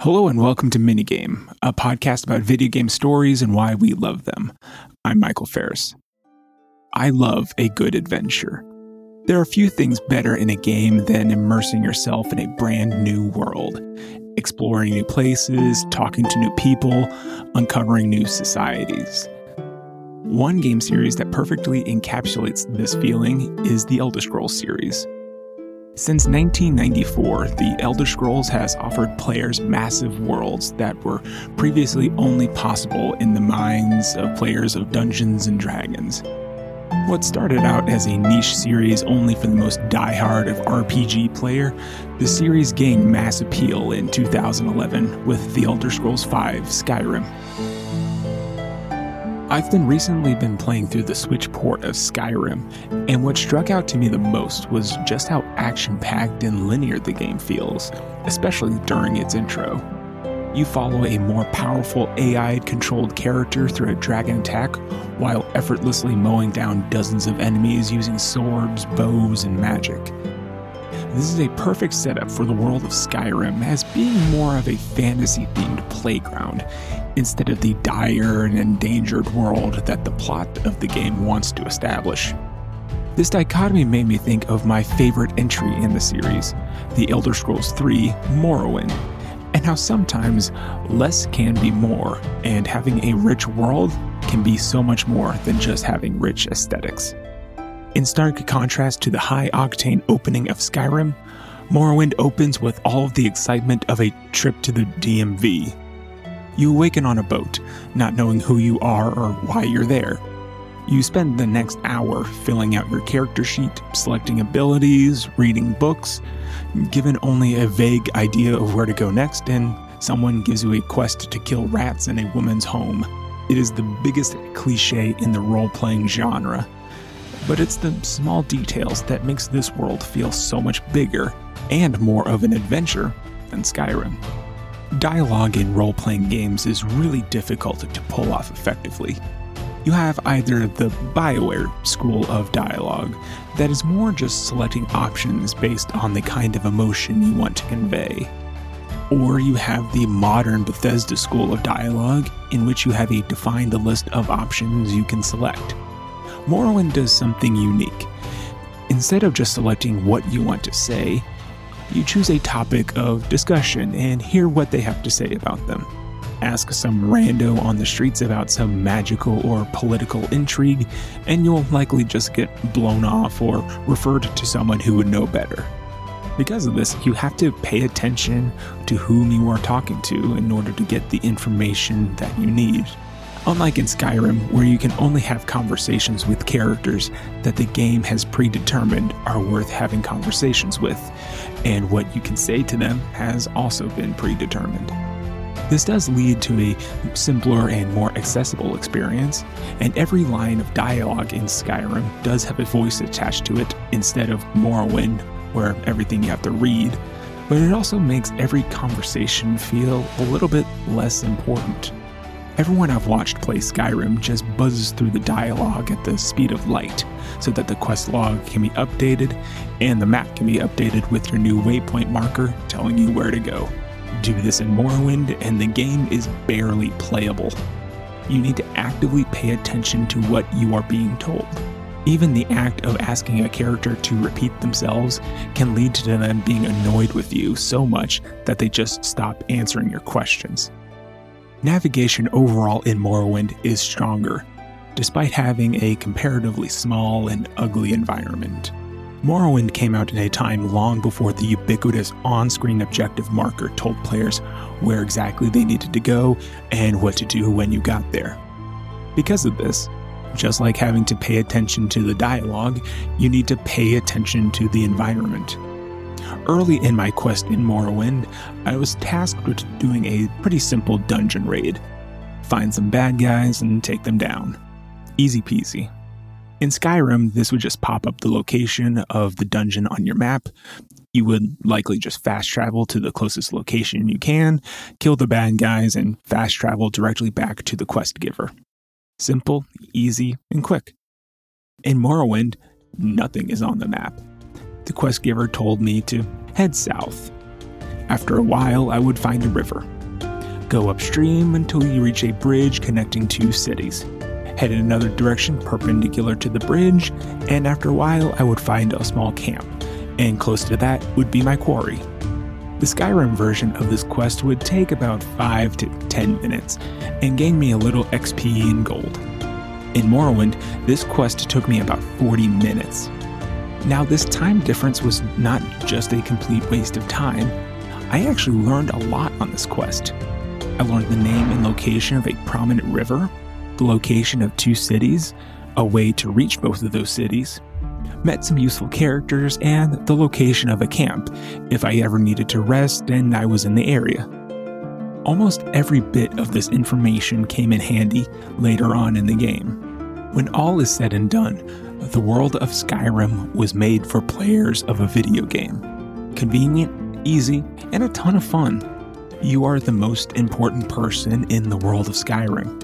Hello and welcome to Minigame, a podcast about video game stories and why we love them. I'm Michael Ferris. I love a good adventure. There are few things better in a game than immersing yourself in a brand new world, exploring new places, talking to new people, uncovering new societies. One game series that perfectly encapsulates this feeling is the Elder Scrolls series. Since 1994, The Elder Scrolls has offered players massive worlds that were previously only possible in the minds of players of Dungeons and Dragons. What started out as a niche series only for the most die-hard of RPG player, the series gained mass appeal in 2011 with The Elder Scrolls V Skyrim. I've been recently been playing through the Switch port of Skyrim, and what struck out to me the most was just how action-packed and linear the game feels, especially during its intro. You follow a more powerful AI controlled character through a dragon attack while effortlessly mowing down dozens of enemies using swords, bows, and magic. This is a perfect setup for the world of Skyrim as being more of a fantasy themed playground instead of the dire and endangered world that the plot of the game wants to establish. This dichotomy made me think of my favorite entry in the series, The Elder Scrolls III Morrowind, and how sometimes less can be more, and having a rich world can be so much more than just having rich aesthetics. In stark contrast to the high octane opening of Skyrim, Morrowind opens with all of the excitement of a trip to the DMV, you awaken on a boat, not knowing who you are or why you're there. You spend the next hour filling out your character sheet, selecting abilities, reading books, given only a vague idea of where to go next, and someone gives you a quest to kill rats in a woman's home. It is the biggest cliche in the role playing genre. But it's the small details that makes this world feel so much bigger and more of an adventure than Skyrim. Dialogue in role playing games is really difficult to pull off effectively. You have either the BioWare school of dialogue, that is more just selecting options based on the kind of emotion you want to convey. Or you have the modern Bethesda school of dialogue, in which you have a defined list of options you can select. Morrowind does something unique. Instead of just selecting what you want to say, you choose a topic of discussion and hear what they have to say about them. Ask some rando on the streets about some magical or political intrigue, and you'll likely just get blown off or referred to someone who would know better. Because of this, you have to pay attention to whom you are talking to in order to get the information that you need. Unlike in Skyrim, where you can only have conversations with characters that the game has predetermined are worth having conversations with, and what you can say to them has also been predetermined. This does lead to a simpler and more accessible experience, and every line of dialogue in Skyrim does have a voice attached to it instead of Morrowind, where everything you have to read, but it also makes every conversation feel a little bit less important. Everyone I've watched play Skyrim just buzzes through the dialogue at the speed of light so that the quest log can be updated and the map can be updated with your new waypoint marker telling you where to go. Do this in Morrowind and the game is barely playable. You need to actively pay attention to what you are being told. Even the act of asking a character to repeat themselves can lead to them being annoyed with you so much that they just stop answering your questions. Navigation overall in Morrowind is stronger, despite having a comparatively small and ugly environment. Morrowind came out in a time long before the ubiquitous on screen objective marker told players where exactly they needed to go and what to do when you got there. Because of this, just like having to pay attention to the dialogue, you need to pay attention to the environment. Early in my quest in Morrowind, I was tasked with doing a pretty simple dungeon raid find some bad guys and take them down. Easy peasy. In Skyrim, this would just pop up the location of the dungeon on your map. You would likely just fast travel to the closest location you can, kill the bad guys, and fast travel directly back to the quest giver. Simple, easy, and quick. In Morrowind, nothing is on the map the quest giver told me to head south. After a while, I would find a river. Go upstream until you reach a bridge connecting two cities. Head in another direction perpendicular to the bridge, and after a while, I would find a small camp, and close to that would be my quarry. The Skyrim version of this quest would take about 5 to 10 minutes and gain me a little XP and gold. In Morrowind, this quest took me about 40 minutes. Now, this time difference was not just a complete waste of time. I actually learned a lot on this quest. I learned the name and location of a prominent river, the location of two cities, a way to reach both of those cities, met some useful characters, and the location of a camp if I ever needed to rest and I was in the area. Almost every bit of this information came in handy later on in the game. When all is said and done, the world of Skyrim was made for players of a video game. Convenient, easy, and a ton of fun. You are the most important person in the world of Skyrim.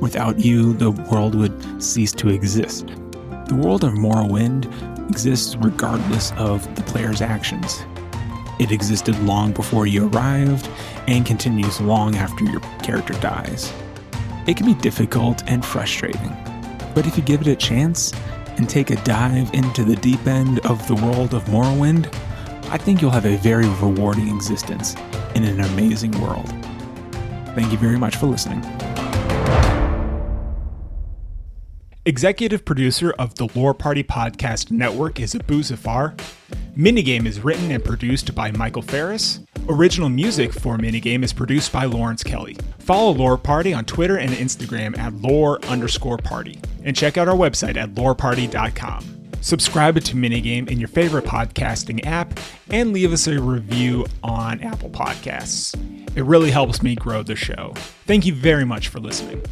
Without you, the world would cease to exist. The world of Morrowind exists regardless of the player's actions. It existed long before you arrived and continues long after your character dies. It can be difficult and frustrating, but if you give it a chance and take a dive into the deep end of the world of Morrowind, I think you'll have a very rewarding existence in an amazing world. Thank you very much for listening. Executive producer of the Lore Party Podcast Network is Abu Zafar. Minigame is written and produced by Michael Ferris. Original music for Minigame is produced by Lawrence Kelly. Follow Lore Party on Twitter and Instagram at lore underscore party. And check out our website at loreparty.com. Subscribe to Minigame in your favorite podcasting app and leave us a review on Apple Podcasts. It really helps me grow the show. Thank you very much for listening.